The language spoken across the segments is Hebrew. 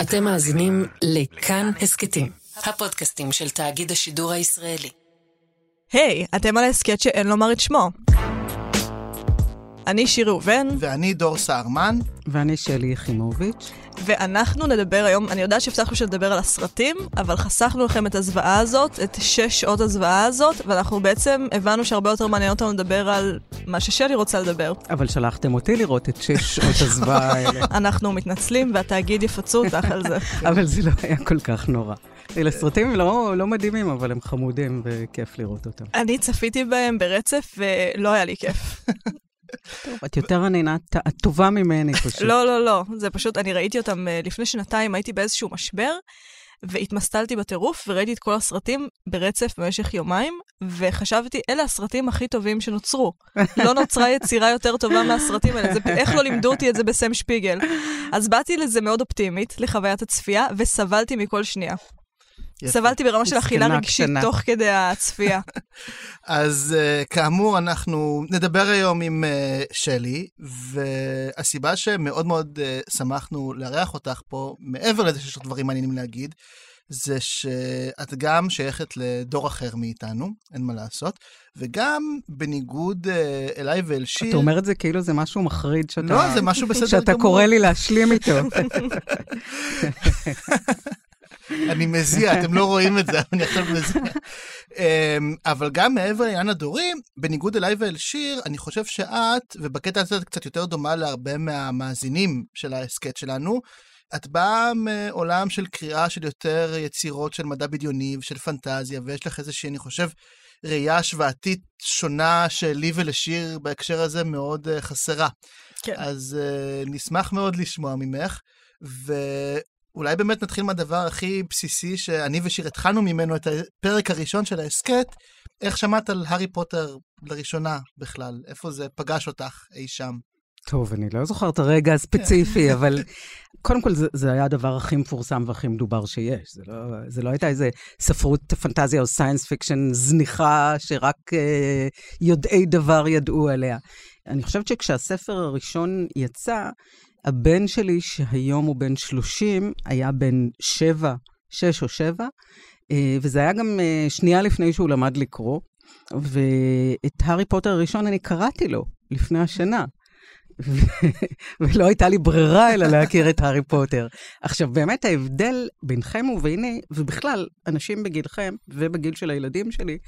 אתם מאזינים לכאן הסכתים, הפודקאסטים של תאגיד השידור הישראלי. היי, אתם על ההסכת שאין לומר את שמו. אני שיר ראובן. ואני דור סהרמן. ואני שלי יחימוביץ'. ואנחנו נדבר היום, אני יודעת שהבטחנו שנדבר על הסרטים, אבל חסכנו לכם את הזוועה הזאת, את שש שעות הזוועה הזאת, ואנחנו בעצם הבנו שהרבה יותר מעניין אותנו לדבר על מה ששלי רוצה לדבר. אבל שלחתם אותי לראות את שש שעות הזוועה האלה. אנחנו מתנצלים, והתאגיד יפצו אותך על זה. אבל זה לא היה כל כך נורא. אלה סרטים לא, לא מדהימים, אבל הם חמודים וכיף לראות אותם. אני צפיתי בהם ברצף ולא היה לי כיף. טוב, את יותר ענינת, את טובה ממני פשוט. לא, לא, לא, זה פשוט, אני ראיתי אותם uh, לפני שנתיים, הייתי באיזשהו משבר, והתמסטלתי בטירוף, וראיתי את כל הסרטים ברצף במשך יומיים, וחשבתי, אלה הסרטים הכי טובים שנוצרו. לא נוצרה יצירה יותר טובה מהסרטים האלה, זה, איך לא לימדו אותי את זה בסם שפיגל. אז באתי לזה מאוד אופטימית, לחוויית הצפייה, וסבלתי מכל שנייה. סבלתי ברמה של אכילה רגשית תוך כדי הצפייה. אז uh, כאמור, אנחנו נדבר היום עם uh, שלי, והסיבה שמאוד מאוד uh, שמחנו לארח אותך פה, מעבר לזה שיש לך דברים מעניינים להגיד, זה שאת גם שייכת לדור אחר מאיתנו, אין מה לעשות, וגם בניגוד uh, אליי ואל שיר... אתה אומר את זה כאילו זה משהו מחריד שאתה... לא, זה משהו בסדר גמור. שאתה קורא לי להשלים איתו. אני מזיע, אתם לא רואים את זה, אני עכשיו מזיע. אמ, אבל גם מעבר לעניין הדורי, בניגוד אליי ואל שיר, אני חושב שאת, ובקטע הזה את קצת יותר דומה להרבה מהמאזינים של ההסכת שלנו, את באה מעולם של קריאה של יותר יצירות של מדע בדיוני ושל פנטזיה, ויש לך איזושהי, אני חושב, ראייה השוואתית שונה שלי ולשיר בהקשר הזה מאוד uh, חסרה. כן. אז uh, נשמח מאוד לשמוע ממך. אולי באמת נתחיל מהדבר הכי בסיסי שאני ושיר התחלנו ממנו את הפרק הראשון של ההסכת. איך שמעת על הארי פוטר לראשונה בכלל? איפה זה פגש אותך אי שם? טוב, אני לא זוכר את הרגע הספציפי, אבל קודם כל זה, זה היה הדבר הכי מפורסם והכי מדובר שיש. זה לא, זה לא הייתה איזה ספרות פנטזיה או science fiction זניחה שרק אה, יודעי דבר ידעו עליה. אני חושבת שכשהספר הראשון יצא, הבן שלי, שהיום הוא בן 30, היה בן 7, 6 או 7, וזה היה גם אה, שנייה לפני שהוא למד לקרוא, ואת הארי פוטר הראשון אני קראתי לו לפני השינה. ולא הייתה לי ברירה אלא להכיר את הארי פוטר. עכשיו, באמת ההבדל בינכם וביני, ובכלל, אנשים בגילכם ובגיל של הילדים שלי,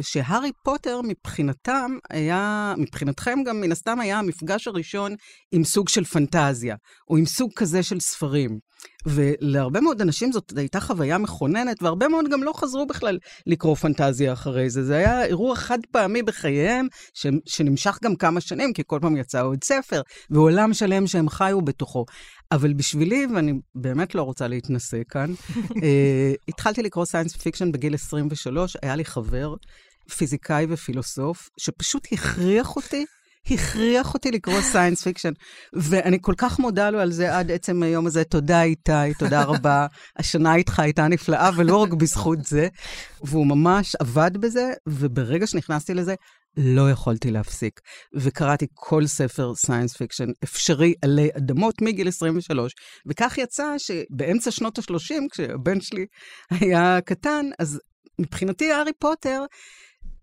שהארי פוטר מבחינתם היה, מבחינתכם גם מן הסתם היה המפגש הראשון עם סוג של פנטזיה, או עם סוג כזה של ספרים. ולהרבה מאוד אנשים זאת הייתה חוויה מכוננת, והרבה מאוד גם לא חזרו בכלל לקרוא פנטזיה אחרי זה. זה היה אירוע חד פעמי בחייהם, ש, שנמשך גם כמה שנים, כי כל פעם יצא עוד ספר, ועולם שלם שהם חיו בתוכו. אבל בשבילי, ואני באמת לא רוצה להתנשא כאן, אה, התחלתי לקרוא science fiction בגיל 23, היה לי חבר, פיזיקאי ופילוסוף, שפשוט הכריח אותי הכריח אותי לקרוא science fiction, ואני כל כך מודה לו על זה עד עצם היום הזה. תודה איתי, תודה רבה. השנה איתך הייתה נפלאה, ולא רק בזכות זה. והוא ממש עבד בזה, וברגע שנכנסתי לזה, לא יכולתי להפסיק. וקראתי כל ספר science fiction אפשרי עלי אדמות מגיל 23, וכך יצא שבאמצע שנות ה-30, כשהבן שלי היה קטן, אז מבחינתי הארי פוטר,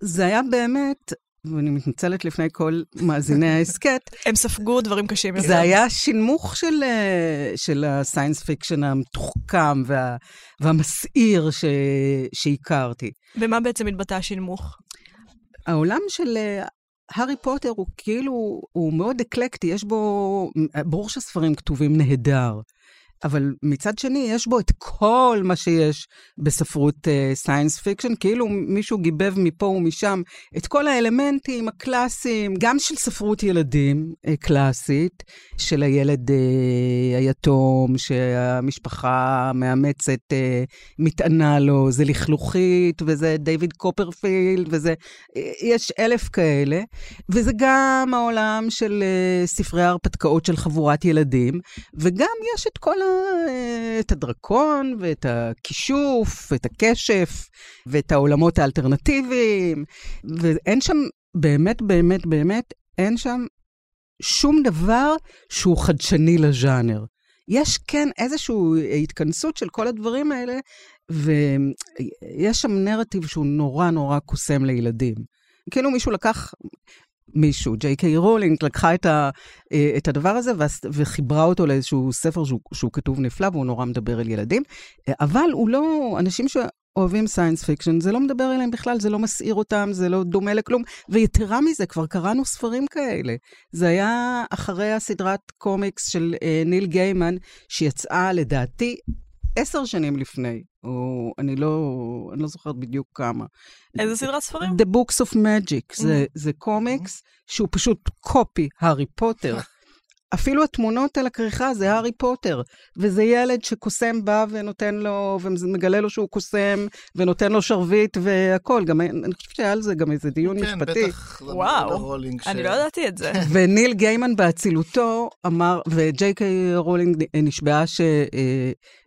זה היה באמת ואני מתנצלת לפני כל מאזיני ההסכת. הם ספגו דברים קשים יותר. זה היה שינמוך של, אה, של ה science fiction המתוחכם וה, והמסעיר ש, שהכרתי. במה בעצם התבטא השינמוך? העולם של אה, הארי פוטר הוא כאילו, הוא מאוד אקלקטי, יש בו, ברור שהספרים כתובים נהדר. אבל מצד שני, יש בו את כל מה שיש בספרות science אה, fiction, כאילו מישהו גיבב מפה ומשם את כל האלמנטים הקלאסיים, גם של ספרות ילדים uh, קלאסית, של הילד uh, היתום, שהמשפחה מאמצת אה, מתענה לו, זה לכלוכית, וזה דיוויד קופרפילד, וזה, uh, יש אלף כאלה, וזה גם העולם של uh, ספרי ההרפתקאות של חבורת ילדים, וגם יש את כל ה... את הדרקון, ואת הכישוף, ואת הקשף, ואת העולמות האלטרנטיביים, ואין שם, באמת, באמת, באמת, אין שם שום דבר שהוא חדשני לז'אנר. יש כן איזושהי התכנסות של כל הדברים האלה, ויש שם נרטיב שהוא נורא נורא קוסם לילדים. כאילו מישהו לקח, מישהו, ג'יי קיי רולינג, לקחה את, ה, אה, את הדבר הזה וחיברה אותו לאיזשהו ספר שהוא, שהוא כתוב נפלא והוא נורא מדבר אל ילדים, אה, אבל הוא לא, אנשים ש... אוהבים science fiction, זה לא מדבר אליהם בכלל, זה לא מסעיר אותם, זה לא דומה לכלום. ויתרה מזה, כבר קראנו ספרים כאלה. זה היה אחרי הסדרת קומיקס של אה, ניל גיימן, שיצאה לדעתי עשר שנים לפני, או אני לא, אני לא זוכרת בדיוק כמה. איזה סדרת ספרים? The Books of Magic. Mm-hmm. זה, זה קומיקס mm-hmm. שהוא פשוט קופי, הארי פוטר. אפילו התמונות על הכריכה זה הארי פוטר, וזה ילד שקוסם בא ונותן לו, ומגלה לו שהוא קוסם, ונותן לו שרביט והכול. גם, אני חושבת שהיה על זה גם איזה דיון כן, משפטי. כן, בטח. וואו, אני ש... לא ידעתי את זה. וניל גיימן באצילותו אמר, וג'יי קיי רולינג נשבעה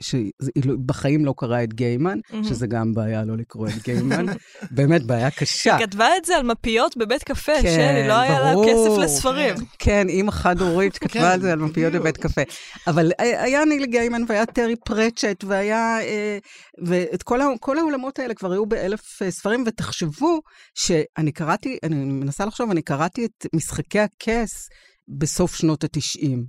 שבחיים לא, לא קרא את גיימן, שזה גם בעיה לא לקרוא את גיימן. באמת בעיה קשה. היא כתבה את זה על מפיות בבית קפה, כן, שלי, לא היה לה כסף לספרים. כן, אימא חד-הורית כתבה על זה על מפיות בבית קפה. אבל היה ניל גיימן והיה טרי פראצ'ט והיה... אה, ואת כל, העולמות האלה כבר היו באלף אה, ספרים, ותחשבו שאני קראתי, אני מנסה לחשוב, אני קראתי את משחקי הכס בסוף שנות התשעים.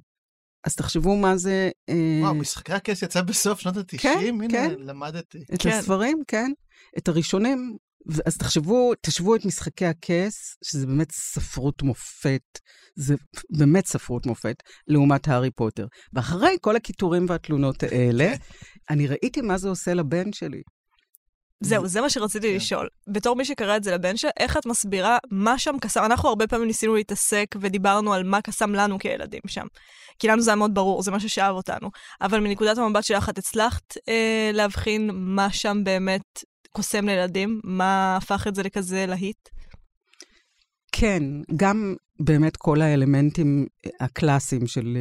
אז תחשבו מה זה... אה, וואו, משחקי הכס יצא בסוף שנות התשעים? כן, הנה, כן. למדתי. את כן. הספרים, כן. את הראשונים. אז תחשבו, תשוו את משחקי הכס, שזה באמת ספרות מופת, זה באמת ספרות מופת, לעומת הארי פוטר. ואחרי כל הקיטורים והתלונות האלה, אני ראיתי מה זה עושה לבן שלי. זהו, זה מה שרציתי כן. לשאול. בתור מי שקרא את זה לבן שלה, איך את מסבירה מה שם קסם? אנחנו הרבה פעמים ניסינו להתעסק ודיברנו על מה קסם לנו כילדים שם. כי לנו זה היה מאוד ברור, זה מה ששאב אותנו. אבל מנקודת המבט שלך, את הצלחת אה, להבחין מה שם באמת קוסם לילדים? מה הפך את זה לכזה להיט? כן, גם באמת כל האלמנטים הקלאסיים של,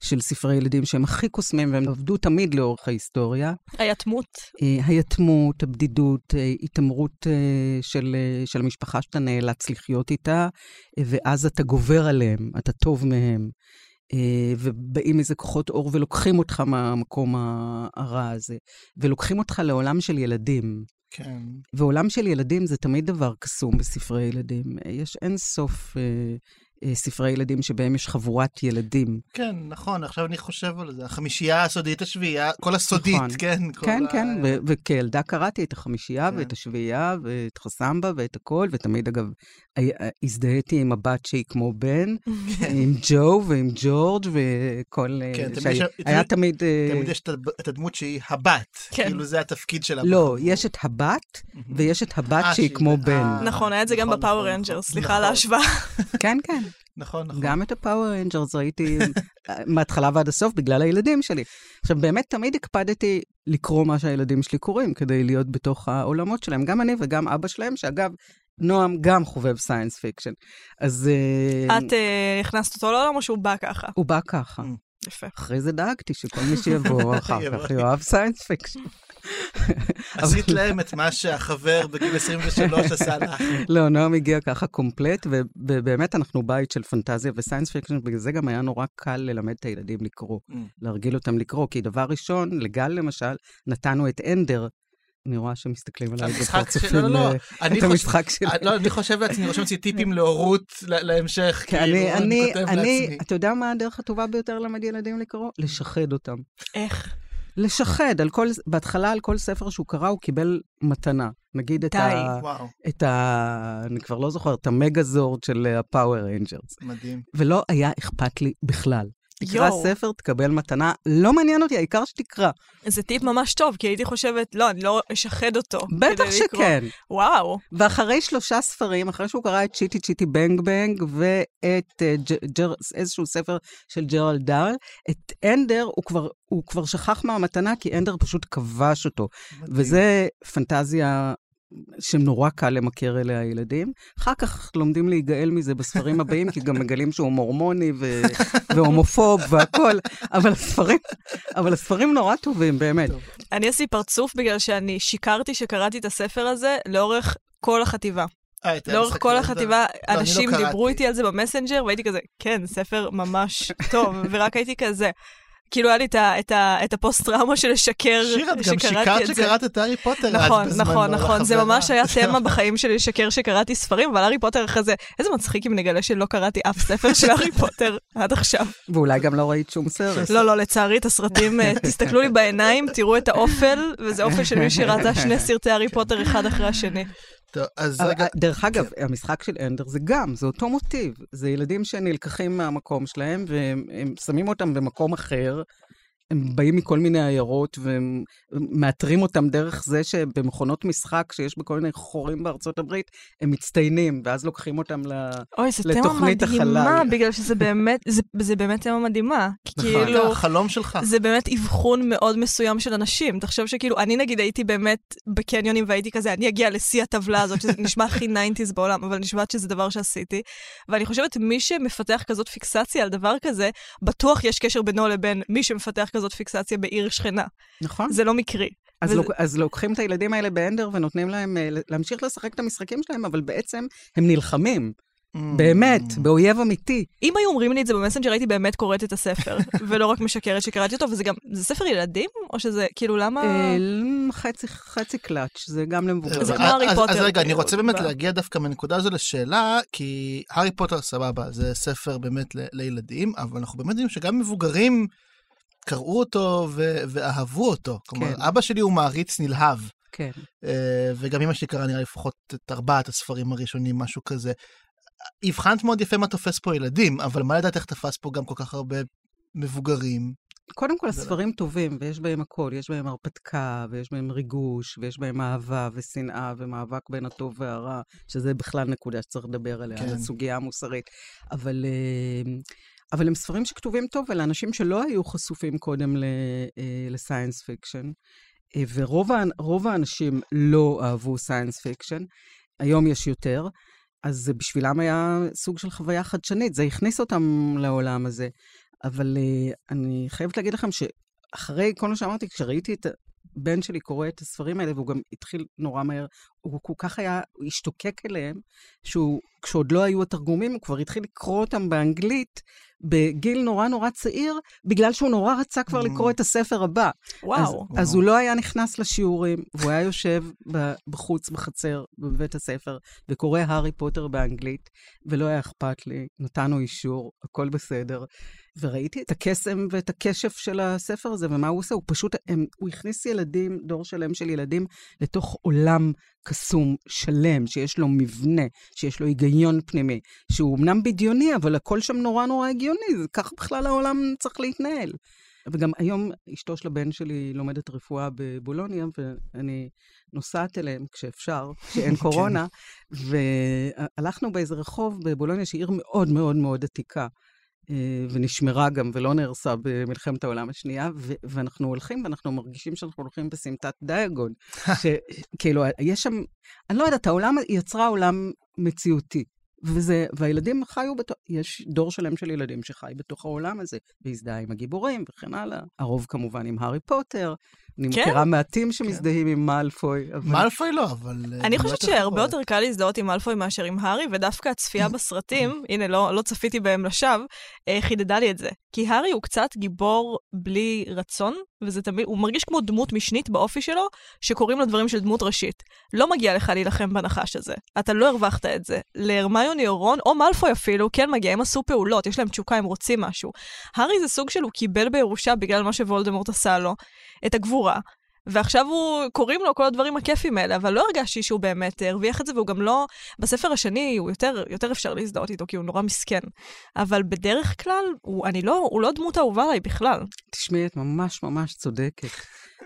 של ספרי ילדים שהם הכי קוסמים והם עבדו תמיד לאורך ההיסטוריה. היתמות. אה, היתמות, הבדידות, אה, התעמרות אה, של, של המשפחה שאתה נאלץ לחיות איתה, ואז אתה גובר עליהם, אתה טוב מהם. ובאים איזה כוחות אור ולוקחים אותך מהמקום הרע הזה, ולוקחים אותך לעולם של ילדים. כן. ועולם של ילדים זה תמיד דבר קסום בספרי ילדים. יש אין סוף אה, אה, ספרי ילדים שבהם יש חבורת ילדים. כן, נכון, עכשיו אני חושב על זה. החמישייה הסודית, השביעייה, כל הסודית, נכון. כן. כן, כן, ה... וכילדה קראתי את החמישייה כן. ואת השביעייה ואת חסמבה ואת הכל, ותמיד, אגב, הזדהיתי עם הבת שהיא כמו בן, כן. עם ג'ו ועם ג'ורג' וכל... אה, כן, שהיה, תמיד, היה תמיד... אה, תמיד יש את הדמות שהיא הבת, כן. כאילו זה התפקיד שלה. לא, יש את הבת, ויש את הבת שהיא כמו בן. נכון, היה את זה גם נכון, בפאוור נכון, רנג'ר, נכון. סליחה על ההשוואה. כן, כן. נכון, נכון. גם את הפאוור רנג'רס ראיתי מההתחלה ועד הסוף בגלל הילדים שלי. עכשיו, באמת תמיד הקפדתי לקרוא מה שהילדים שלי קוראים, כדי להיות בתוך העולמות שלהם. גם אני וגם אבא שלהם, שאגב, נועם גם חובב science fiction. אז... אה, את אה, הכנסת אותו לעולם או שהוא בא ככה? הוא בא ככה. ממ, יפה. אחרי זה דאגתי שכל מי שיבוא אחר כך יאהב science fiction. עשית להם את מה שהחבר בגיל 23 עשה לך. לא, נועם הגיע ככה קומפלט, ובאמת אנחנו בית של פנטזיה ו science fiction, בגלל זה גם היה נורא קל ללמד את הילדים לקרוא, ממ. להרגיל אותם לקרוא, כי דבר ראשון, לגל למשל, נתנו את אנדר, אני רואה שמסתכלים עליי בפרצופים לא, לא, לא. את המשחק שלי. לא, אני חושב לעצמי, אני רושם לעצמי טיפים להורות להמשך, כאילו, אני כותב לעצמי. אתה יודע מה הדרך הטובה ביותר ללמד ילדים לקרוא? לשחד אותם. איך? לשחד, על כל, בהתחלה על כל ספר שהוא קרא הוא קיבל מתנה. נגיד את ה... וואו. את ה... אני כבר לא זוכר, את המגזורד של הפאוור רנג'רס. מדהים. ולא היה אכפת לי בכלל. תקרא יו. ספר, תקבל מתנה, לא מעניין אותי, העיקר שתקרא. זה טיפ ממש טוב, כי הייתי חושבת, לא, אני לא אשחד אותו. בטח שכן. וואו. ואחרי שלושה ספרים, אחרי שהוא קרא את צ'יטי צ'יטי בנג בנג ואת אה, ג'ר, איזשהו ספר של ג'רל דארל, את אנדר הוא כבר, הוא כבר שכח מהמתנה, כי אנדר פשוט כבש אותו. מדהים. וזה פנטזיה שנורא קל למכר אליה הילדים. אחר כך לומדים להיגעל מזה בספרים הבאים, כי גם מגלים שהוא מורמוני ו... והומופוב והכול, אבל הספרים, אבל הספרים נורא טובים, באמת. טוב. אני עשיתי פרצוף בגלל שאני שיקרתי שקראתי את הספר הזה לאורך כל החטיבה. אה, לאורך כל החטיבה, לא, אנשים דיברו איתי על זה במסנג'ר, והייתי כזה, כן, ספר ממש טוב, ורק הייתי כזה, כאילו היה לי את ה- את ה- את הפוסט-טראומה של לשקר שיר, את גם שיקרת. שקראת את הארי פוטר אז נכון, בזמנו נכון, נכון, זה. ממש היה תמה בחיים שלי לשקר שקראתי ספרים, אבל הארי פוטר אחרי זה, איזה מצחיק אם נגלה שלא קראתי אף ספר של הארי פוטר עד עכשיו. ואולי גם לא ראית שום סרט. לא, לא, לצערי, את הסרטים, אה, תסתכלו לי בעיניים, תראו את האופל, וזה אופל של מי שראתה שני סרטי הארי פוטר אחד אחרי השני. טוב, אז אבל, רגע, דרך אגב, המשחק של אנדר זה גם, זה אותו מוטיב. זה ילדים שנלקחים מהמקום שלהם, והם הם שמים אותם במקום אחר. הם באים מכל מיני עיירות ומאתרים אותם דרך זה שבמכונות משחק שיש בכל מיני חורים בארצות הברית, הם מצטיינים, ואז לוקחים אותם ל... אוי, זו תמה לתוכנית מדהימה, החלל. בגלל שזה באמת, זה, זה באמת תמה מדהימה. נכון. כאילו, החלום שלך. זה באמת אבחון מאוד מסוים של אנשים. תחשוב שכאילו, אני נגיד הייתי באמת בקניונים והייתי כזה, אני אגיע לשיא הטבלה הזאת, שזה נשמע הכי 90's בעולם, אבל נשמעת שזה דבר שעשיתי. ואני חושבת, מי שמפתח כזאת פיקסציה על דבר כזה, בטוח יש קשר בינו לבין מי שמפתח כזאת פיקסציה בעיר שכנה. נכון. זה לא מקרי. אז, וזה- לוק, אז לוקחים את הילדים האלה באנדר ונותנים להם אה, להמשיך לשחק את המשחקים שלהם, אבל בעצם הם נלחמים, Mm. באמת, באויב אמיתי. אם היו אומרים לי את זה במסנג'ר, הייתי באמת קוראת את הספר, ולא רק משקרת שקראתי אותו, וזה גם, זה ספר ילדים? או שזה, כאילו, למה... אה, חצי, חצי קלאץ', זה גם למבוגרים. זה אז- כמו הארי פוטר, אז רגע, אני רוצה באמת להגיע דווקא מהנקודה הזו לשאלה, כי הארי פוטר סבבה, זה ספר באמת לילדים, אבל אנחנו באמת יודעים שגם מבוגרים קראו אותו ו- ואהבו אותו. כלומר, כן. אבא שלי הוא מעריץ נלהב, כן. אה, וגם אמא שלי קראה נראה לפחות את ארבעת הספרים הראשונים, משהו כזה. הבחנת מאוד יפה מה תופס פה ילדים, אבל מה לדעת איך תפס פה גם כל כך הרבה מבוגרים? קודם כל, לא- הספרים טובים, ויש בהם הכל. יש בהם הרפתקה, ויש בהם ריגוש, ויש בהם אהבה ושנאה ומאבק בין הטוב והרע, שזה בכלל נקודה שצריך לדבר עליה, כן. כן. הסוגיה המוסרית. אבל, אה, אבל הם ספרים שכתובים טוב, ולאנשים שלא היו חשופים קודם ל science fiction, ורוב האנ- רוב האנשים לא אהבו science fiction, היום יש יותר, אז זה בשבילם היה סוג של חוויה חדשנית, זה הכניס אותם לעולם הזה. אבל אה, אני חייבת להגיד לכם שאחרי כל מה שאמרתי, כשראיתי את הבן שלי קורא את הספרים האלה, והוא גם התחיל נורא מהר, הוא כל כך היה, הוא השתוקק אליהם, שהוא, כשעוד לא היו התרגומים, הוא כבר התחיל לקרוא אותם באנגלית בגיל נורא נורא צעיר, בגלל שהוא נורא רצה כבר Mm. לקרוא את הספר הבא. וואו. אז, אז הוא לא היה נכנס לשיעורים, והוא היה יושב בחוץ, בחצר, בבית הספר, וקורא הארי פוטר באנגלית, ולא היה אכפת לי, נתנו אישור, הכל בסדר. וראיתי את הקסם ואת הקשף של הספר הזה, ומה הוא עושה? הוא פשוט, הם, הוא הכניס ילדים, דור שלם של ילדים, לתוך עולם קסום, שלם, שיש לו מבנה, שיש לו היגיון פנימי, שהוא אמנם בדיוני, אבל הכל שם נורא נורא הגיוני, זה ככה בכלל העולם צריך להתנהל. וגם היום אשתו של הבן שלי לומדת רפואה בבולוניה, ואני נוסעת אליהם כשאפשר, כשאין קורונה, והלכנו באיזה רחוב בבולוניה, שהיא עיר מאוד מאוד מאוד עתיקה. אה, ונשמרה גם ולא נהרסה במלחמת העולם השנייה, ו- ואנחנו הולכים ואנחנו מרגישים שאנחנו הולכים בסמטת דיאגון. שכאילו, יש שם, אני לא יודעת, העולם, יצרה עולם מציאותי. וזה, והילדים חיו בתוך, יש דור שלם של ילדים שחי בתוך העולם הזה, והזדהה עם הגיבורים וכן הלאה. הרוב כמובן עם הארי פוטר. אני כן? מכירה מעטים שמזדהים עם מאלפוי. אבל... מאלפוי לא, אבל... אה, אני חושבת שהרבה. יותר קל להזדהות עם אלפוי מאשר עם הארי, ודווקא הצפייה בסרטים, הנה, לא, לא צפיתי בהם לשווא, אה, חידדה לי את זה. כי הארי הוא קצת גיבור בלי רצון, וזה תמיד, הוא מרגיש כמו דמות משנית באופי שלו, שקוראים לו דברים של דמות ראשית. לא מגיע לך להילחם בנחש הזה. אתה לא הרווחת את זה. להרמיוני או רון, או מאלפוי אפילו, כן מגיע, הם עשו פעולות, יש להם תשוקה, הם רוצים משהו. הארי זה סוג של, הוא קיבל בירושה בגלל מה שוולדמורט עשה לו, את הגבורה. ועכשיו הוא, קוראים לו כל הדברים הכיפים האלה, אבל לא הרגשתי שהוא באמת הרוויח את זה, והוא גם לא, בספר השני הוא יותר, יותר אפשר להזדהות איתו, כי הוא נורא מסכן. אבל בדרך כלל, הוא, אני לא, הוא לא דמות אהובה עליי בכלל. תשמעי, את ממש ממש צודקת.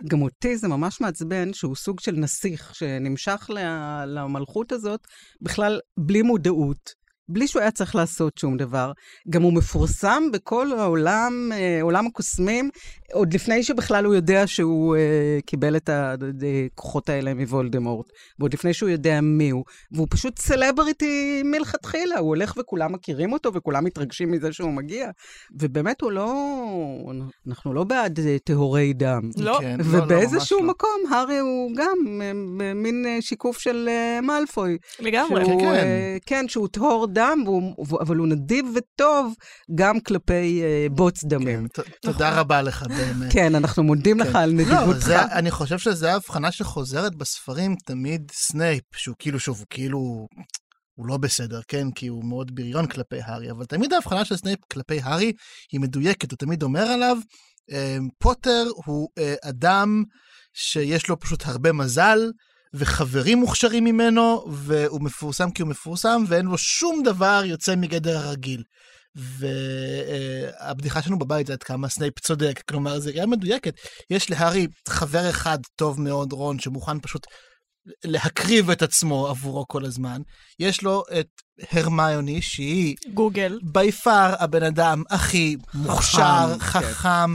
גם אותי זה ממש מעצבן שהוא סוג של נסיך שנמשך ל- למלכות הזאת בכלל בלי מודעות. בלי שהוא היה צריך לעשות שום דבר. גם הוא מפורסם בכל העולם, אה, עולם הקוסמים, עוד לפני שבכלל הוא יודע שהוא אה, קיבל את הכוחות האלה מוולדמורט, ועוד לפני שהוא יודע מי הוא, והוא פשוט סלבריטי מלכתחילה, הוא הולך וכולם מכירים אותו וכולם מתרגשים מזה שהוא מגיע. ובאמת הוא לא, אנחנו לא בעד אה, טהורי דם. לא. כן, לא, לא, ובאיזשהו ממש לא. מקום, הארי הוא גם אה, מין אה, שיקוף של אה, מאלפוי. לגמרי. כן, שהוא, כן. אה, כן, שהוא טהור אדם, והוא, אבל הוא נדיב וטוב גם כלפי uh, בוץ דמים. כן, תודה רבה לך, באמת. כן, אנחנו מודים לך כן. על לא, נדיבותך. זה- אני חושב שזו ההבחנה שחוזרת בספרים, תמיד סנייפ, שהוא כאילו, שוב, הוא כאילו... הוא לא בסדר, כן? כי הוא מאוד בריון כלפי הארי, אבל תמיד ההבחנה של סנייפ כלפי הארי היא מדויקת, הוא תמיד אומר עליו, אה, פוטר הוא אה, אדם שיש לו פשוט הרבה מזל, וחברים מוכשרים ממנו, והוא מפורסם כי הוא מפורסם, ואין לו שום דבר יוצא מגדר הרגיל. והבדיחה שלנו בבית זה עד כמה סנייפ צודק, כלומר, זה ראייה מדויקת. יש להארי חבר אחד טוב מאוד, רון, שמוכן פשוט להקריב את עצמו עבורו כל הזמן. יש לו את הרמיוני, שהיא גוגל. בי פאר הבן אדם הכי מוכשר, כן. חכם,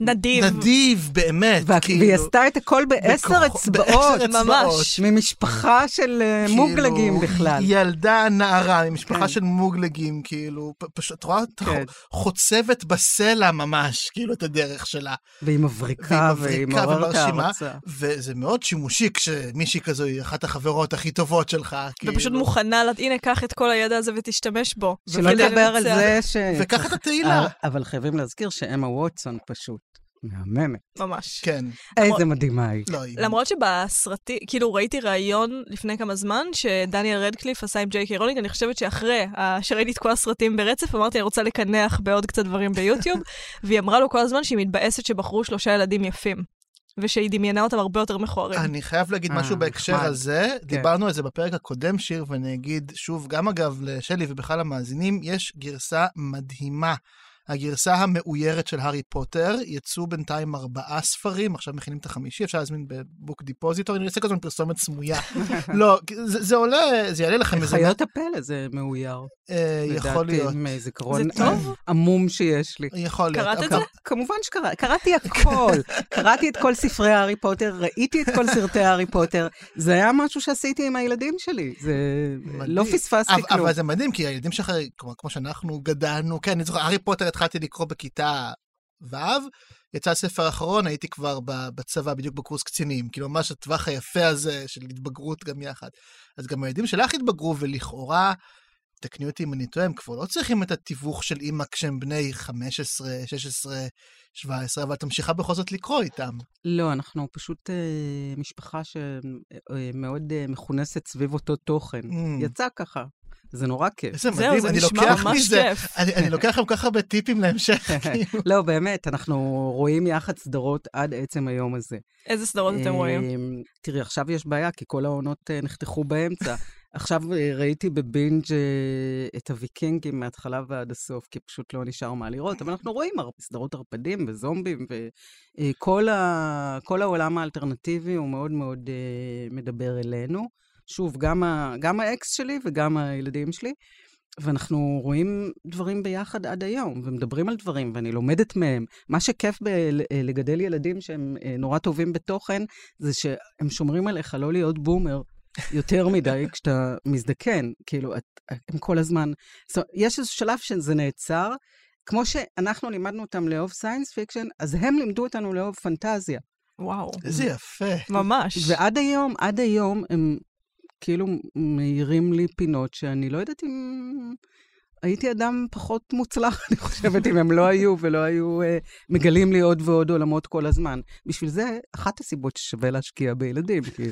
נדיב. נדיב, באמת. וה- כאילו, והיא עשתה את הכל בעשר בכוחו- אצבעות. בעשר ממש. ממשפחה של אה, כאילו, מוגלגים בכלל. ילדה נערה ממשפחה כן. של מוגלגים, כאילו, פשוט, את רואה אותה כן. חוצבת בסלע ממש, כאילו, את הדרך שלה. והיא מבריקה, והיא מעוררת ומרשימה. הערצה. וזה מאוד שימושי כשמישהי כזו היא אחת החברות הכי טובות שלך. ופשוט כאילו. מוכנה, לה- הנה, קח את כל הידע הזה ותשתמש בו. שלא לדבר על. זה ש... וקח את התהילה. אה, אבל חייבים להזכיר שאמה ווטסון פשוט מהממת. ממש. כן, איזה מדהימה היא. לא, היא... למרות שבסרטים, כאילו ראיתי ראיון לפני כמה זמן שדניאל רדקליף עשה עם ג'יי קיי רולינג, אני חושבת שאחרי ה- שראיתי את כל הסרטים ברצף, אמרתי, אני רוצה לקנח בעוד קצת דברים ביוטיוב, והיא אמרה לו כל הזמן שהיא מתבאסת שבחרו שלושה ילדים יפים, ושהיא דמיינה אותם הרבה יותר מכוערים. אני חייב להגיד אה, משהו בהקשר. הזה. כן. דיברנו על זה בפרק הקודם, שיר, ואני אגיד שוב, גם אגב לשלי ובכלל למאזינים, יש גרסה מדהימה. הגרסה המאוירת של הארי פוטר, יצאו בינתיים ארבעה ספרים, עכשיו מכינים את החמישי, אפשר להזמין בבוק דיפוזיטור, אני אעשה כל הזמן פרסומת סמויה. לא, זה, זה עולה, זה יעלה לכם איזה... חיות הפלא זה מאויר. אה, יכול לדעתי, להיות. מזיכרון זה טוב? עמום שיש לי. יכול להיות. קראת את אבל- זה? כמובן שקראתי, קראתי הכל. קראתי את כל ספרי הארי פוטר, ראיתי את כל סרטי הארי פוטר. זה היה משהו שעשיתי עם הילדים שלי. זה... מדהים. לא פספסתי אבל, כלום. אבל זה מדהים, כי הילדים שלך, כמו, כמו שאנחנו גדלנו, כן, אני זוכר, הארי פוטר התחלתי לקרוא בכיתה ו', יצא הספר האחרון, הייתי כבר בצבא, בדיוק בקורס קצינים. כאילו, ממש הטווח היפה הזה של התבגרות גם יחד. אז גם הילדים שלך התבגרו, ולכאורה, תקני אותי אם אני טועה, הם כבר לא צריכים את התיווך של אימא כשהם בני 15, 16, 17, אבל את ממשיכה בכל זאת לקרוא איתם. לא, אנחנו פשוט אה, משפחה שמאוד אה, מכונסת סביב אותו תוכן. Mm. יצא ככה. זה נורא כיף. איזה זהו, מדהים, זה אני נשמע לוקח ממש מזה, כיף. אני, אני לוקח לכם כל כך הרבה טיפים להמשך, כאילו. לא, באמת, אנחנו רואים יחד סדרות עד עצם היום הזה. איזה סדרות אתם רואים? אמ, תראי, עכשיו יש בעיה, כי כל העונות אה, נחתכו באמצע. עכשיו אה, ראיתי בבינג' אה, את הוויקינגים מההתחלה ועד הסוף, כי פשוט לא נשאר מה לראות, אבל אנחנו רואים סדרות ערפדים וזומבים, וכל ה... כל העולם האלטרנטיבי הוא מאוד מאוד מדבר אלינו. שוב, גם, ה... גם האקס שלי וגם הילדים שלי. ואנחנו רואים דברים ביחד עד היום, ומדברים על דברים, ואני לומדת מהם. מה שכיף ב- לגדל ילדים שהם אה, נורא טובים בתוכן, זה שהם שומרים עליך לא להיות בומר יותר מדי כשאתה מזדקן. כאילו, את, הם כל הזמן... זאת אומרת, יש איזה שלב שזה נעצר. כמו שאנחנו לימדנו אותם לאהוב science fiction, אז הם לימדו אותנו לאהוב פנטזיה. וואו, איזה יפה. ממש. ועד היום, עד היום הם כאילו מאירים לי פינות שאני לא יודעת אם הייתי אדם פחות מוצלח, אני חושבת, אם הם לא היו ולא היו אה, מגלים לי עוד ועוד עולמות כל הזמן. בשביל זה, אחת הסיבות ששווה להשקיע בילדים, כי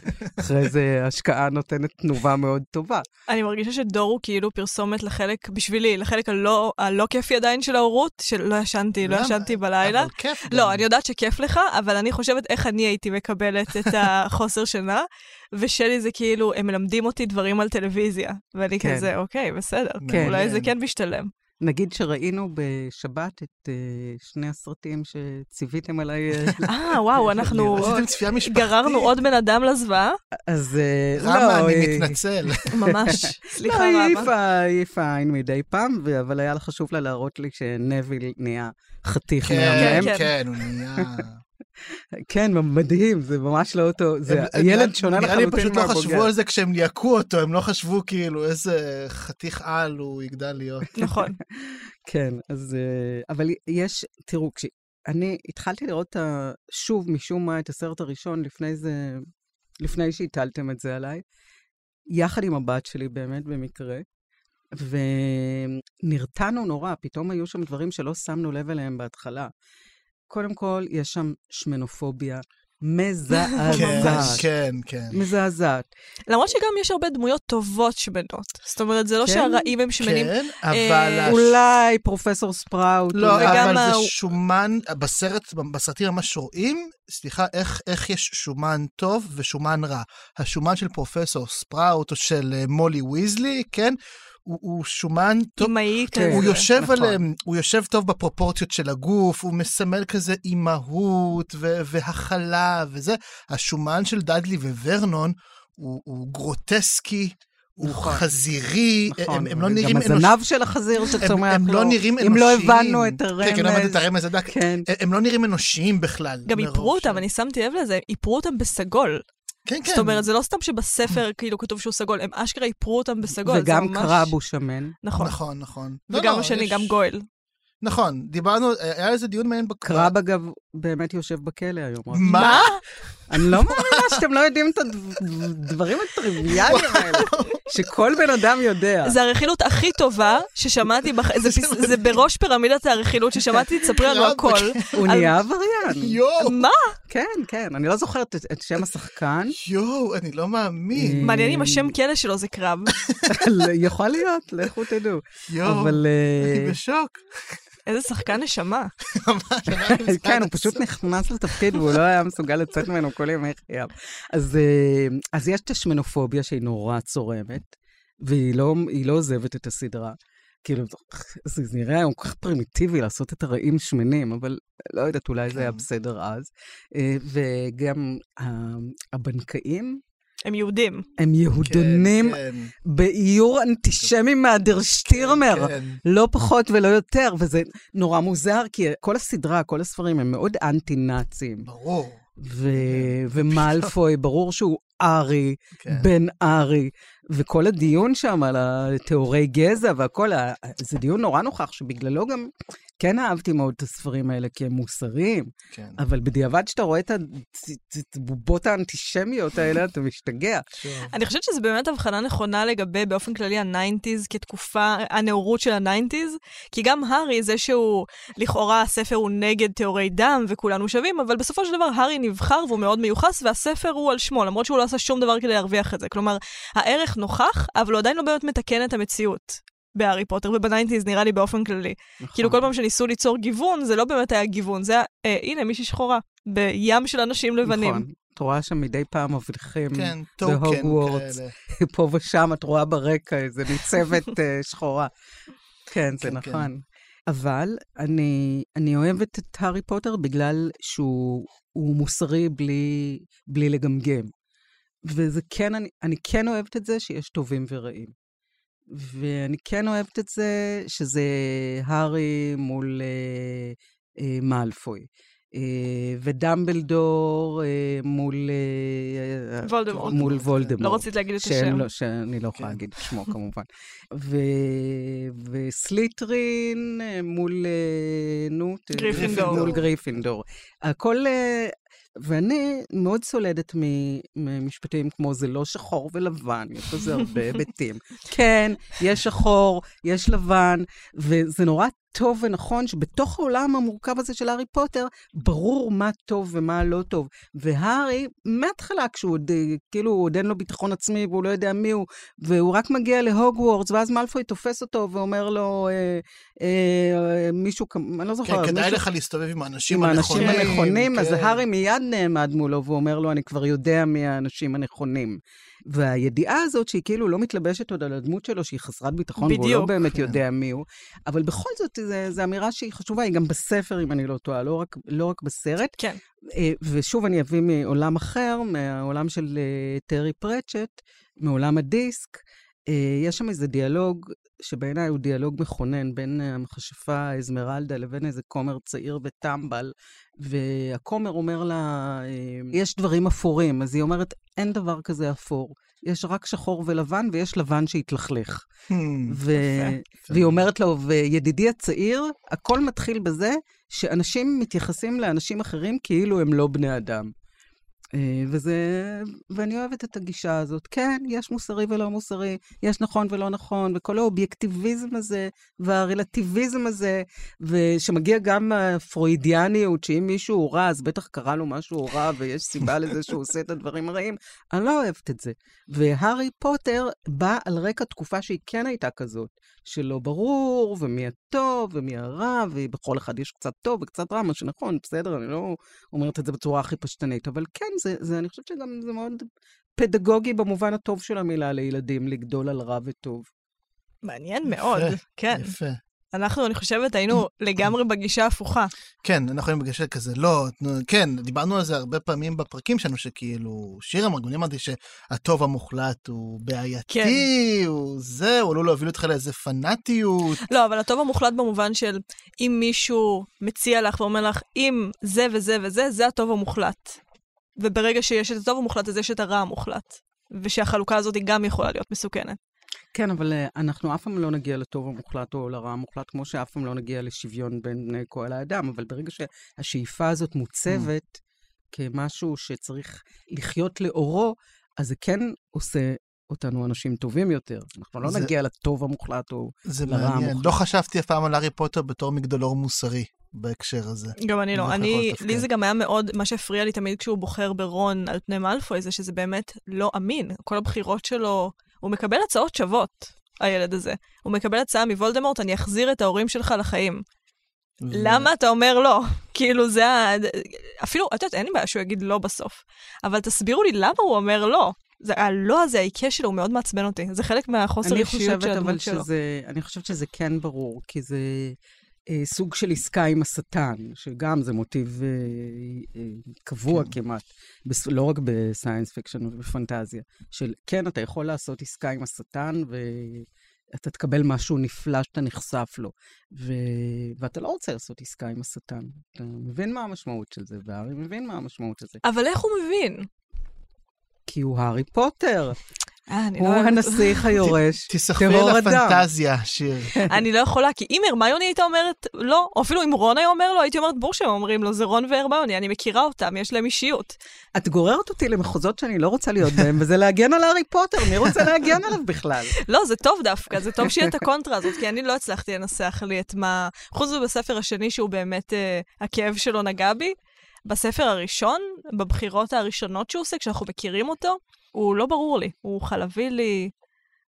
אחרי זה השקעה נותנת תנובה מאוד טובה. אני מרגישה שדור הוא כאילו פרסומת לחלק, בשבילי, לחלק הלא, הלא כיפי עדיין של ההורות, שלא ישנתי, לא? ישנתי בלילה. אבל כיף. לא, אני יודעת שכיף לך, אבל אני חושבת איך אני הייתי מקבלת את החוסר שינה, ושלי זה כאילו, הם מלמדים אותי דברים על טלוויזיה, ואני כן. כזה, אוקיי, בסדר, כן. אולי זה כן משתלם. נגיד שראינו בשבת את אה, שני הסרטים שציוויתם עליי, אה, אה, וואו, אנחנו. גררנו עוד בן אדם לזוועה, אז אה, רמה, לא, אני מתנצל. ממש. לא, סליחה, היא רמה. העיפה, העיפה עין מדי פעם, אבל היה לה חשוב לה להראות לי שנביל נהיה חתיך כן, מהמם. כן. כן, הוא נהיה... כן, מדהים, זה ממש לא אותו, זה הם- הילד הם- שונה נראה לי לחלוטין פשוט לא מהבוגר. חשבו על זה כשהם ליהקו אותו, הם לא חשבו כאילו איזה חתיך על הוא יגדל להיות. נכון. כן, אז... אה, אבל יש, תראו, כשאני התחלתי לראות שוב, משום מה, את הסרט הראשון לפני זה, לפני שהטלתם את זה עליי, יחד עם הבת שלי באמת, במקרה, ונרתענו נורא, פתאום היו שם דברים שלא שמנו לב אליהם בהתחלה. קודם כל, יש שם שמנופוביה כן, מזעזעת. כן, כן. מזעזעת. למרות שגם יש הרבה דמויות טובות שמנות. זאת אומרת, זה לא כן? שהרעים הם שמנים. כן, אה, אבל... אולי פרופסור ספראוט. לא, אבל זה ה- שומן, בסרט, בסרטים ממש רואים, סליחה, איך, איך יש שומן טוב ושומן רע. השומן של פרופסור ספראוט או של אה, מולי ויזלי, כן? הוא, הוא שומן טוב. אמאי כן. כזה. הוא יושב נכון. עליהם, הוא יושב טוב בפרופורציות של הגוף, הוא מסמל כזה אימהות ו- והכלה וזה. השומן של דאדלי וורנון הוא, הוא גרוטסקי, הוא נכון. חזירי, נכון, הם, הם לא נראים גם אנושיים. הזנב של החזיר שצומח הם, הם לו. לא נראים אם אנושיים. לא הבנו את הרמז. כן, כן, לא הבנו את הרמז הדק. כן. הם- הם לא נראים אנושיים בכלל. גם איפרו אותם, אני שמתי לב לזה, איפרו אותם בסגול. כן, כן. זאת אומרת, זה לא סתם שבספר כאילו כתוב שהוא סגול, הם אשכרה איפרו אותם בסגול. זה וגם ממש- קרב הוא שמן. נכון. נכון, נכון. לא, וגם לא, השני, יש- גם גואל. נכון, דיברנו, היה איזה דיון מעניין בקרב. קרב, אגב, באמת יושב בכלא היום. מה? אני לא מאמינה שאתם לא יודעים את הדברים הטריוויאליים האלה, שכל בן אדם יודע. זה הרכילות הכי טובה ששמעתי. זה, בראש פירמידת הרכילות ששמעתי, תספרי לנו הכל. הוא נהיה עבריין. יואו, מה? כן, כן, אני לא זוכרת את, שם השחקן. יואו, אני לא מאמין. מעניין אם השם כלא שלו זה קרב. יכול להיות, לכו תדעו. יואו. אה, אני בשוק. איזה שחקן נשמה. כן, הוא פשוט נכנס לתפקיד והוא לא היה מסוגל לצאת ממנו כל ימי חייו. אז, אה, אז יש את השמנופוביה שהיא נורא צורמת, והיא לא, לא עוזבת את הסדרה. כאילו, זה נראה היום כל כך פרימיטיבי לעשות את הרעים שמנים, אבל לא יודעת, אולי זה היה כן. בסדר אז. אה, וגם ה- הבנקאים הם יהודים. הם יהודונים כן, באיור אנטישמי מהדרשטירמר. כן. לא פחות ולא יותר, וזה נורא מוזר, כי כל הסדרה, כל הספרים הם מאוד אנטי-נאצים. ברור. ו- ומלפוי, ברור שהוא ארי, כן. בן ארי, וכל הדיון שם על התיאורי גזע והכל, זה דיון נורא נוכח, שבגללו גם כן אהבתי מאוד את הספרים האלה, כי הם מוסריים, כן. אבל בדיעבד שאתה רואה את הבובות האנטישמיות האלה, אתה משתגע. אני חושבת שזו באמת הבחנה נכונה לגבי באופן כללי הניינטיז כתקופה, הנאורות של הניינטיז, כי גם הארי, זה שהוא, לכאורה הספר הוא נגד טהורי דם וכולנו שווים, אבל בסופו של דבר הארי נבחר והוא מאוד מיוחס, והספר הוא על שמו, למרות שהוא לא עשה שום דבר כדי להרוויח את זה. כלומר, הערך נוכח, אבל הוא עדיין לא באמת מתקן את המציאות. בהארי פוטר ובניינטיז נראה לי באופן כללי. נכון. כאילו כל פעם שניסו ליצור גיוון, זה לא באמת היה גיוון, זה היה, אה, הנה מישהי שחורה, בים של אנשים לבנים. נכון. את רואה שם מדי פעם מבריחים כן, token בהוגוורטס. כאלה. פה ושם את רואה ברקע איזה ניצבת אה, שחורה. כן, זה כן, נכון. אבל אני, אני אוהבת את הארי פוטר בגלל שהוא הוא מוסרי בלי, בלי לגמגם. וזה כן, אני, אני כן אוהבת את זה שיש טובים ורעים. ואני כן אוהבת את זה שזה הארי מול אה, אה, מאלפוי. אה, ודמבלדור אה, מול... אה, וולדמורט. מול וולדמורט. לא רצית להגיד את השם. לא, שאני לא יכולה כן. להגיד את שמו כמובן. ו... וסלית'רין אה, מול, אה, נו, גריפינדור. מול גריפינדור. הכל, אה, ואני מאוד סולדת ממשפטים כמו זה לא שחור ולבן, יש לזה הרבה היבטים. כן, יש שחור, יש לבן, וזה נורא טוב ונכון שבתוך העולם המורכב הזה של הארי פוטר, ברור מה טוב ומה לא טוב. והארי, מההתחלה, כשהוא עוד, אה, כאילו, עוד אין לו ביטחון עצמי והוא לא יודע מי הוא, והוא רק מגיע להוגוורטס, ואז מאלפוי תופס אותו ואומר לו, אה, אה, מישהו, אני לא זוכרת, כן, כדאי מישהו- לך להסתובב עם האנשים עם האנשים הנכונים. הנכונים, אז כן. הארי מיד נעמד מולו ואומר לו, אני כבר יודע מי האנשים הנכונים. והידיעה הזאת, שהיא כאילו לא מתלבשת עוד על הדמות שלו, שהיא חסרת ביטחון, והוא לא בדיוק. באמת כן. יודע מי הוא, אבל בכל זאת, זו אמירה שהיא חשובה, היא גם בספר, אם אני לא טועה, לא רק, לא רק בסרט. כן. אה, ושוב, אני אביא מעולם אחר, מהעולם של אה, טרי פרצ'ט, מעולם הדיסק. אה, יש שם איזה דיאלוג, שבעיניי הוא דיאלוג מכונן, בין אה, המכשפה אזמרלדה לבין איזה כומר צעיר וטמבל, והכומר אומר לה, אה, יש דברים אפורים, אז היא אומרת, אין דבר כזה אפור. יש רק שחור ולבן, ויש לבן שהתלכלך. Hmm, ו... והיא אומרת לו, וידידי הצעיר, הכל מתחיל בזה שאנשים מתייחסים לאנשים אחרים כאילו הם לא בני אדם. אה, וזה, ואני אוהבת את הגישה הזאת. כן, יש מוסרי ולא מוסרי, יש נכון ולא נכון, וכל האובייקטיביזם הזה, והרלטיביזם הזה, ושמגיע גם הפרוידיאניות, שאם מישהו הוא רע, אז בטח קרה לו משהו רע, ויש סיבה לזה שהוא עושה את הדברים הרעים. אני לא אוהבת את זה. והארי פוטר בא על רקע תקופה שהיא כן הייתה כזאת, שלא ברור, ומי הטוב, ומי הרע, ובכל אחד יש קצת טוב וקצת רע, מה שנכון, בסדר, אני לא אומרת את זה בצורה הכי פשטנית, אבל כן, זה, זה, אני חושבת שגם זה מאוד פדגוגי במובן הטוב של המילה לילדים, לגדול על רע וטוב. מעניין מאוד, יפה, כן. יפה. אנחנו, אני חושבת, היינו לגמרי בגישה הפוכה. כן, אנחנו היינו בגישה כזה, לא, כן, דיברנו על זה הרבה פעמים בפרקים שלנו, שכאילו, שיר המרגונים אמרתי שהטוב המוחלט הוא בעייתי, כן. הוא זה, הוא עלול להוביל אותך לאיזה פנאטיות. לא, אבל הטוב המוחלט במובן של אם מישהו מציע לך ואומר לך, אם זה וזה וזה, זה הטוב המוחלט. וברגע שיש את הטוב המוחלט, אז יש את הרע המוחלט. ושהחלוקה הזאת היא גם יכולה להיות מסוכנת. כן, אבל uh, אנחנו אף פעם לא נגיע לטוב המוחלט או לרע המוחלט, כמו שאף פעם לא נגיע לשוויון בין בני כל האדם, אבל ברגע שהשאיפה הזאת מוצבת כמשהו שצריך לחיות לאורו, אז זה כן עושה אותנו אנשים טובים יותר. אנחנו לא זה- נגיע לטוב המוחלט או זה לרע מעניין. המוחלט. לא חשבתי אף פעם על הארי פוטר בתור מגדלור מוסרי בהקשר הזה. גם אני לא. אני. לי זה גם היה מאוד, מה שהפריע לי תמיד כשהוא בוחר ברון על פני מאלפוי, זה שזה באמת לא אמין. כל הבחירות שלו, הוא מקבל הצעות שוות, הילד הזה. הוא מקבל הצעה מוולדמורט, אני אחזיר את ההורים שלך לחיים. למה אתה אומר לא? כאילו זה ה... אפילו, את יודעת, אין לי בעיה שהוא יגיד לא בסוף. אבל תסבירו לי למה הוא אומר לא. זה הלא הזה, העיקש שלו, הוא מאוד מעצבן אותי. זה חלק מהחוסר אישיות של הדמות שלו. אני חושבת שזה כן ברור, כי זה סוג של עסקה עם השטן, שגם זה מוטיב אה, אה, קבוע כן. כמעט, בס, לא רק ב science fiction ובפנטזיה, של כן, אתה יכול לעשות עסקה עם השטן, ואתה תקבל משהו נפלא שאתה נחשף לו, ו... ואתה לא רוצה לעשות עסקה עם השטן. אתה מבין מה המשמעות של זה, והארי מבין מה המשמעות של זה, אבל איך הוא מבין? כי הוא הארי פוטר, אה, הוא לא... הנסיך היורש, אדם. הפנטזיה, שיר. אני לא יכולה, כי אם הרמיוני הייתה אומרת לא, או אפילו אם רון היה אומר לו, הייתי אומרת בור שהם אומרים לו, זה רון והרמיוני, אני מכירה אותם, יש להם אישיות. את גוררת אותי למחוזות שאני לא רוצה להיות בהם, וזה להגן על הארי פוטר, מי רוצה להגן עליו בכלל? לא, זה טוב דווקא, זה טוב שיהיה את הקונטרה הזאת, כי אני לא הצלחתי לנסח לי את מה... חוץ מבספר השני, שהוא באמת, אה, הכאב שלו נגע בי, בספר הראשון, בבחירות הראשונות שהוא עושה, כשאנחנו מכירים אותו, הוא לא ברור לי. הוא חלבי לי,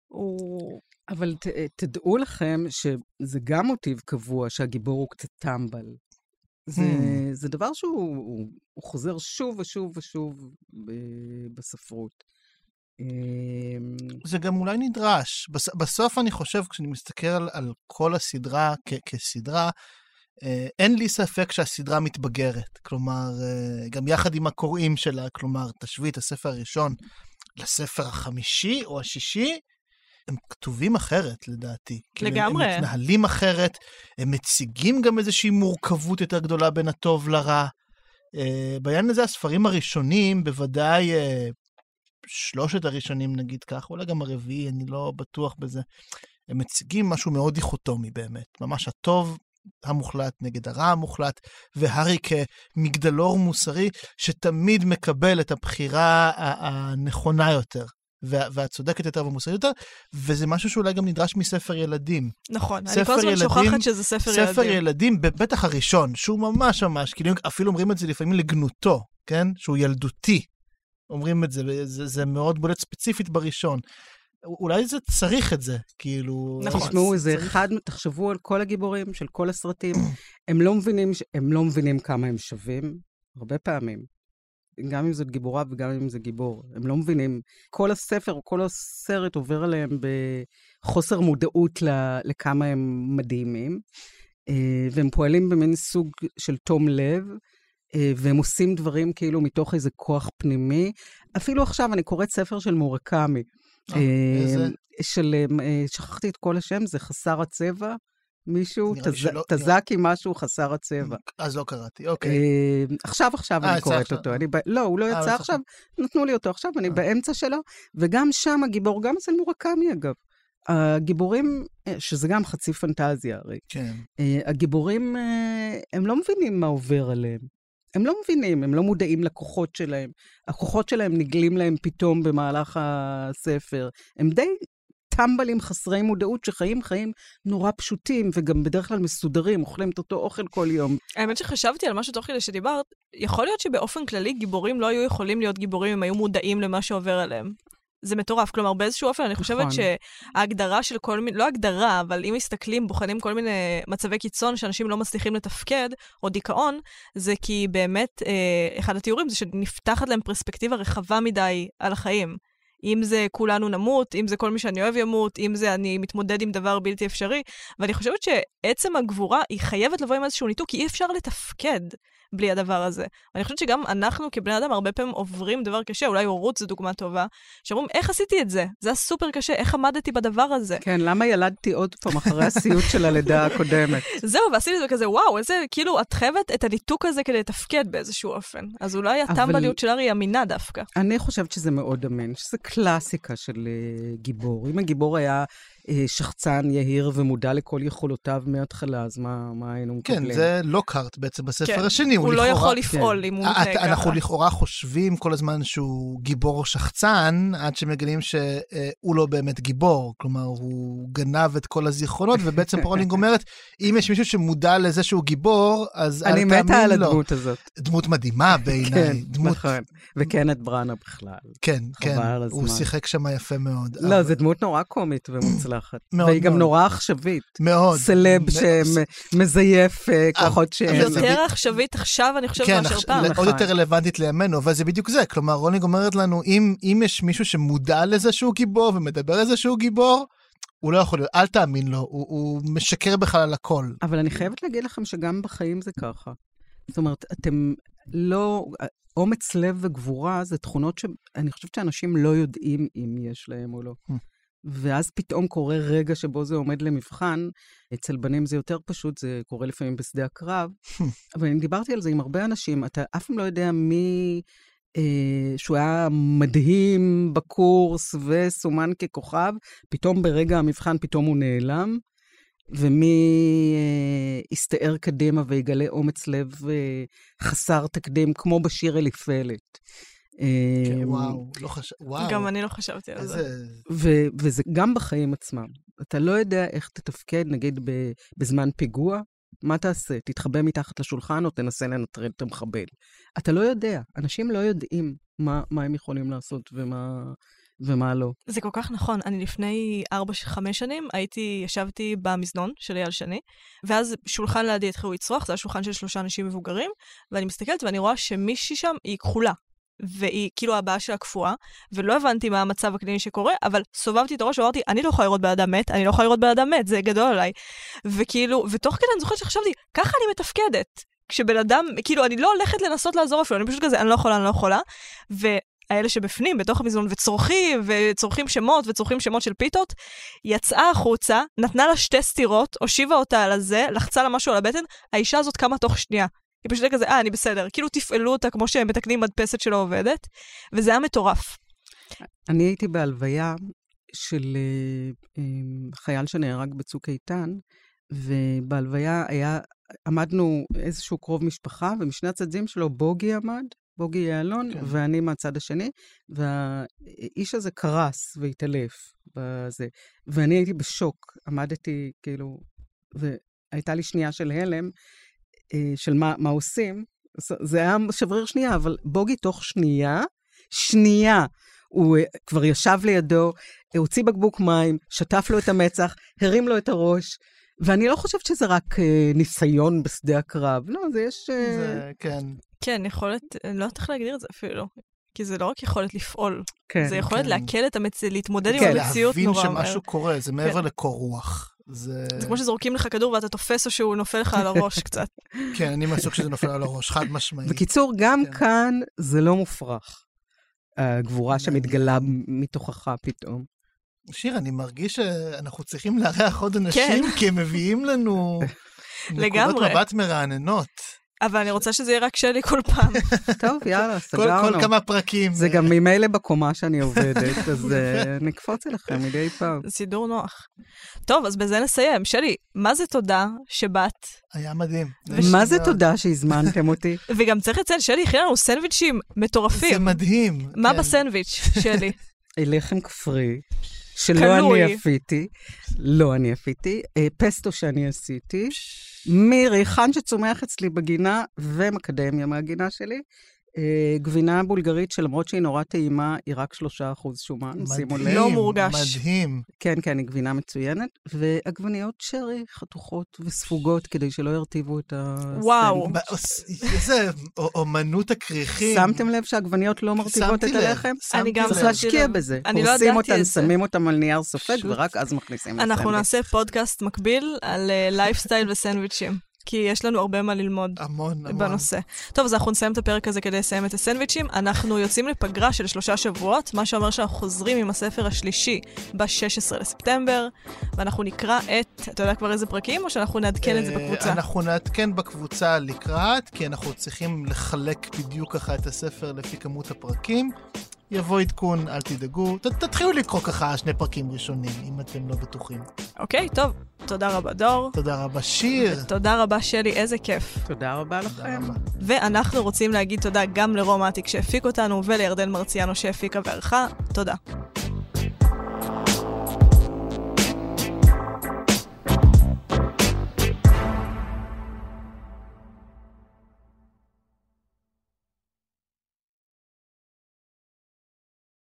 הוא... אבל ת, תדעו לכם שזה גם מוטיב קבוע, שהגיבור הוא קצת טמבל. זה, Hmm. זה דבר שהוא הוא, הוא חוזר שוב ושוב ושוב ב, בספרות. אמ, זה גם אולי נדרש. בס, בסוף אני חושב, כשאני מסתכל על, על כל הסדרה כ, כסדרה, אה, אין לי ספק שהסדרה מתבגרת. כלומר, אה, גם יחד עם הקוראים שלה, כלומר, תשווי את הספר הראשון לספר החמישי או השישי, הם כתובים אחרת, לדעתי. כאילו, לגמרי. הם מתנהלים אחרת, הם מציגים גם איזושהי מורכבות יותר גדולה בין הטוב לרע. אה, בעניין הזה, הספרים הראשונים, בוודאי אה, שלושת הראשונים, נגיד כך, אולי גם הרביעי, אני לא בטוח בזה, הם מציגים משהו מאוד דיכוטומי באמת. ממש הטוב המוחלט נגד הרע המוחלט, והארי כמגדלור מוסרי שתמיד מקבל את הבחירה הנכונה יותר. וה- והצודקת יותר והמוסרית יותר, וזה משהו שאולי גם נדרש מספר ילדים. נכון, אני ספר כל הזמן ילדים- שוכחת שזה ספר ילדים. ספר ילדים, בטח הראשון, שהוא ממש ממש, כאילו אפילו אומרים את זה לפעמים לגנותו, כן? שהוא ילדותי. אומרים את זה, זה, זה מאוד בולט ספציפית בראשון. אולי זה צריך את זה, כאילו... נכון. תשמעו, זה צריך- אחד, תחשבו על כל הגיבורים של כל הסרטים, הם לא מבינים, הם לא מבינים כמה הם שווים, הרבה פעמים. גם אם זאת גיבורה וגם אם זה גיבור. הם לא מבינים. כל הספר, כל הסרט עובר עליהם בחוסר מודעות לכמה הם מדהימים, אה, והם פועלים במין סוג של תום לב, אה, והם עושים דברים כאילו מתוך איזה כוח פנימי. אפילו עכשיו אני קוראת ספר של מורקמי. אה, איזה? אה, של, אה, שכחתי את כל השם, זה חסר הצבע? מישהו? תזקי משהו חסר הצבע. אז לא קראתי, אוקיי. אה, עכשיו, עכשיו אה, אני קוראת. אותו. לא, הוא לא אה, יצא עכשיו, נתנו לי אותו עכשיו, אני אה. באמצע שלו, וגם שם הגיבור, גם אצל מורקמי אגב. הגיבורים, אה, שזה גם חצי פנטזיה הרי, כן. אה, הגיבורים, אה, הם לא מבינים מה עובר עליהם. הם לא מבינים, הם לא מודעים לכוחות שלהם. הכוחות שלהם נגלים להם פתאום במהלך הספר. הם די טמבלים חסרי מודעות שחיים חיים נורא פשוטים וגם בדרך כלל מסודרים, אוכלים את אותו אוכל כל יום. האמת שחשבתי על משהו תוך כדי שדיברת, יכול להיות שבאופן כללי גיבורים לא היו יכולים להיות גיבורים אם היו מודעים למה שעובר עליהם. זה מטורף. כלומר, באיזשהו אופן, אני חושבת נכון. שההגדרה של כל מיני, לא הגדרה, אבל אם מסתכלים, בוחנים כל מיני מצבי קיצון שאנשים לא מצליחים לתפקד, או דיכאון, זה כי באמת, אה, אחד התיאורים זה שנפתחת להם פרספקטיבה רחבה מדי על החיים. אם זה כולנו נמות, אם זה כל מי שאני אוהב ימות, אם זה אני מתמודד עם דבר בלתי אפשרי. ואני חושבת שעצם הגבורה היא חייבת לבוא עם איזשהו ניתוק, כי אי אפשר לתפקד בלי הדבר הזה. ואני חושבת שגם אנחנו כבני אדם הרבה פעמים עוברים דבר קשה, אולי הורות זו דוגמה טובה, שאומרים, איך עשיתי את זה? זה היה סופר קשה, איך עמדתי בדבר הזה? כן, למה ילדתי עוד פעם אחרי הסיוט של הלידה הקודמת? זהו, ועשיתי את זה כזה, וואו, איזה, כאילו, את חייבת את הניתוק הזה כדי לתפקד באיזשהו אופן. אז אולי הטמבליות של ארי היא אמינה דווקא. אני חושבת שזה מאוד אמין, שזה קלאסיקה של אה, גיבור. אם הגיבור היה שחצן, יהיר ומודע לכל יכולותיו מההתחלה, אז מה, מה היינו מקבלים? כן, זה לוקהרט בעצם בספר כן. השני. הוא לא לכאורה- יכול לפעול אם הוא את- מתנהג ככה. אנחנו לכאורה חושבים כל הזמן שהוא גיבור שחצן, עד שמגלים שהוא לא באמת גיבור. כלומר, הוא גנב את כל הזיכרונות, ובעצם רולינג אומרת, אם יש מישהו שמודע לזה שהוא גיבור, אז אל אני תאמין מתה על לו. הדמות הזאת. דמות מדהימה כן, בעיניי. דמות, נכון. וקנט בראנה בכלל. כן, כן, חבל על הוא הזמן. שיחק שם יפה מאוד. לא, אבל- זו דמות נורא קומית ומוצלחת. מאוד והיא גם מאוד. נורא עכשווית. מאוד. סלב מאוד. שמזייף אה, כוחות שאין לו. זה יותר עכשווית עכשיו, אני חושבת, כן, מאשר פעם. עוד נכון. יותר רלוונטית לימינו, אבל זה בדיוק זה. כלומר, רולינג אומרת לנו, אם, אם יש מישהו שמודע לזה שהוא גיבור ומדבר על זה שהוא גיבור, הוא לא יכול להיות, אל תאמין לו, הוא, הוא משקר בכלל על הכל. אבל אני חייבת להגיד לכם שגם בחיים זה ככה. זאת אומרת, אתם לא... אומץ לב וגבורה זה תכונות שאני חושבת שאנשים לא יודעים אם יש להם או לא. ואז פתאום קורה רגע שבו זה עומד למבחן. אצל בנים זה יותר פשוט, זה קורה לפעמים בשדה הקרב. אבל אני דיברתי על זה עם הרבה אנשים, אתה אף פעם לא יודע מי... אה, שהוא היה מדהים בקורס וסומן ככוכב, פתאום ברגע המבחן פתאום הוא נעלם, ומי אה, יסתער קדימה ויגלה אומץ לב אה, חסר תקדים, כמו בשיר אליפלת. כן, אה, וואו, לא חשב... וואו. גם אני לא חשבתי על זה. ו- וזה גם בחיים עצמם. אתה לא יודע איך תתפקד, נגיד, ב- בזמן פיגוע, מה תעשה? תתחבא מתחת לשולחן או תנסה לנטרל את המחבל? אתה לא יודע. אנשים לא יודעים מה, מה הם יכולים לעשות ומה, ומה לא. זה כל כך נכון. אני לפני 4-5 שנים הייתי, ישבתי במזנון של אייל שני, ואז שולחן לידי התחילו לצרוח, זה היה שולחן של שלושה אנשים מבוגרים, ואני מסתכלת ואני רואה שמישהי שם היא כחולה. והיא כאילו הבעה שלה קפואה, ולא הבנתי מה המצב הקליני שקורה, אבל סובבתי את הראש ואמרתי, אני לא יכולה לראות בן אדם מת, אני לא יכולה לראות בן אדם מת, זה גדול עליי. וכאילו, ותוך כדי אני זוכרת שחשבתי, ככה אני מתפקדת. כשבן אדם, כאילו, אני לא הולכת לנסות לעזור אפילו, אני פשוט כזה, אני לא יכולה, אני לא יכולה. והאלה שבפנים, בתוך המזנון, וצורכים, וצורכים שמות, וצורכים שמות של פיתות, יצאה החוצה, נתנה לה שתי סטירות, הושיבה אותה על הזה, לחצה לה משהו על הבטן, האישה הזאת קמה תוך שנייה. היא פשוט כזה, אה, אני בסדר. כאילו תפעלו אותה כמו שהם מתקנים מדפסת שלא עובדת, וזה היה מטורף. אני הייתי בהלוויה של אה, אה, חייל שנהרג בצוק איתן, ובהלוויה היה, עמדנו איזשהו קרוב משפחה, ומשני הצדדים שלו בוגי עמד, בוגי יעלון, כן. ואני מהצד השני, והאיש הזה קרס והתעלף בזה. ואני הייתי בשוק, עמדתי כאילו, והייתה לי שנייה של הלם, של מה, מה עושים. זה- היה שבריר שנייה, אבל בוגי תוך שנייה, שנייה, הוא אה, כבר ישב לידו, אה, הוציא בקבוק מים, שטף לו את המצח, הרים לו את הראש, ואני לא חושבת שזה רק אה, ניסיון בשדה הקרב. לא, זה יש... אה, זה, כן. כן, יכולת, אני לא יודעת איך להגדיר את זה אפילו. כי זה לא רק יכולת לפעול, כן. זה יכולת כן. לעכל את המציאות, להתמודד עם כן, המציאות להבין נורא מהר. שמשהו קורה, זה מעבר לקור רוח. זה... זה כמו שזורקים לך כדור ואתה תופס או שהוא נופל לך על הראש קצת. כן, אני מהסוג שזה נופל על הראש, חד משמעית. בקיצור, גם כן. כאן זה לא מופרך. הגבורה שמתגלה מתוכך פתאום. שיר, אני מרגיש שאנחנו צריכים לארח עוד אנשים, כן. כי הם מביאים לנו נקודות. מבט מרעננות. אבל אני רוצה שזה יהיה רק שלי כל פעם. טוב, יאללה, כל, סגרנו. כל כמה פרקים. זה גם ממילא בקומה שאני עובדת, אז אה, נקפוץ אליכם מדי פעם. זה סידור נוח. טוב, אז בזה נסיים. שלי, מה זה תודה שבאת? היה מדהים. מה זה תודה שהזמנתם אותי? וגם צריך לציין, שלי הכינה לנו סנדוויצ'ים זה מטורפים. מדהים. מה כן. בסנדוויץ', שלי? לחם כפרי, שלא קלוי. אני אפיתי, לא אני אפיתי, אה, פסטו שאני עשיתי, מריחן שצומח אצלי בגינה ומקדמיה מהגינה שלי, גבינה בולגרית שלמרות שהיא נורא טעימה, היא רק 3% שומן, שימו לב. מדהים, לא מורגש. מדהים. כן, כן, היא גבינה מצוינת, ועגבניות שרי חתוכות וספוגות כדי שלא ירטיבו את הסנדוויץ'. וואו. איזה אומנות הכריכים. שמתם לב שהעגבניות לא מרטיבות את הלחם? שמתי אני גם לב. צריך להשקיע בזה. אני לא ידעתי אותן, את זה. שמים אותן על נייר סופג. ורק אז מכניסים אנחנו לסנדוויץ'. נעשה פודקאסט מקביל על לייפסטייל וסנדוויצ'ים. כי יש לנו הרבה מה ללמוד המון, המון. בנושא. טוב, אז אנחנו נסיים את הפרק הזה כדי לסיים את הסנדוויצ'ים. אנחנו יוצאים לפגרה של שלושה שבועות, מה שאומר שאנחנו חוזרים עם הספר השלישי ב-16 לספטמבר, ואנחנו נקרא את, אתה יודע כבר איזה פרקים, או שאנחנו נעדכן את זה אה, בקבוצה? אנחנו נעדכן בקבוצה לקראת, כי אנחנו צריכים לחלק בדיוק ככה את הספר לפי כמות הפרקים. יבוא עדכון, אל תדאגו. ת, תתחילו לקרוא ככה שני פרקים ראשונים, אם אתם לא בטוחים. אוקיי, טוב. תודה רבה, דור. תודה רבה, שיר. תודה רבה, שלי, איזה כיף. תודה רבה תודה לכם. רבה. ואנחנו רוצים להגיד תודה גם לרומטיק שהפיק אותנו ולירדן מרציאנו שהפיקה וערכה. תודה.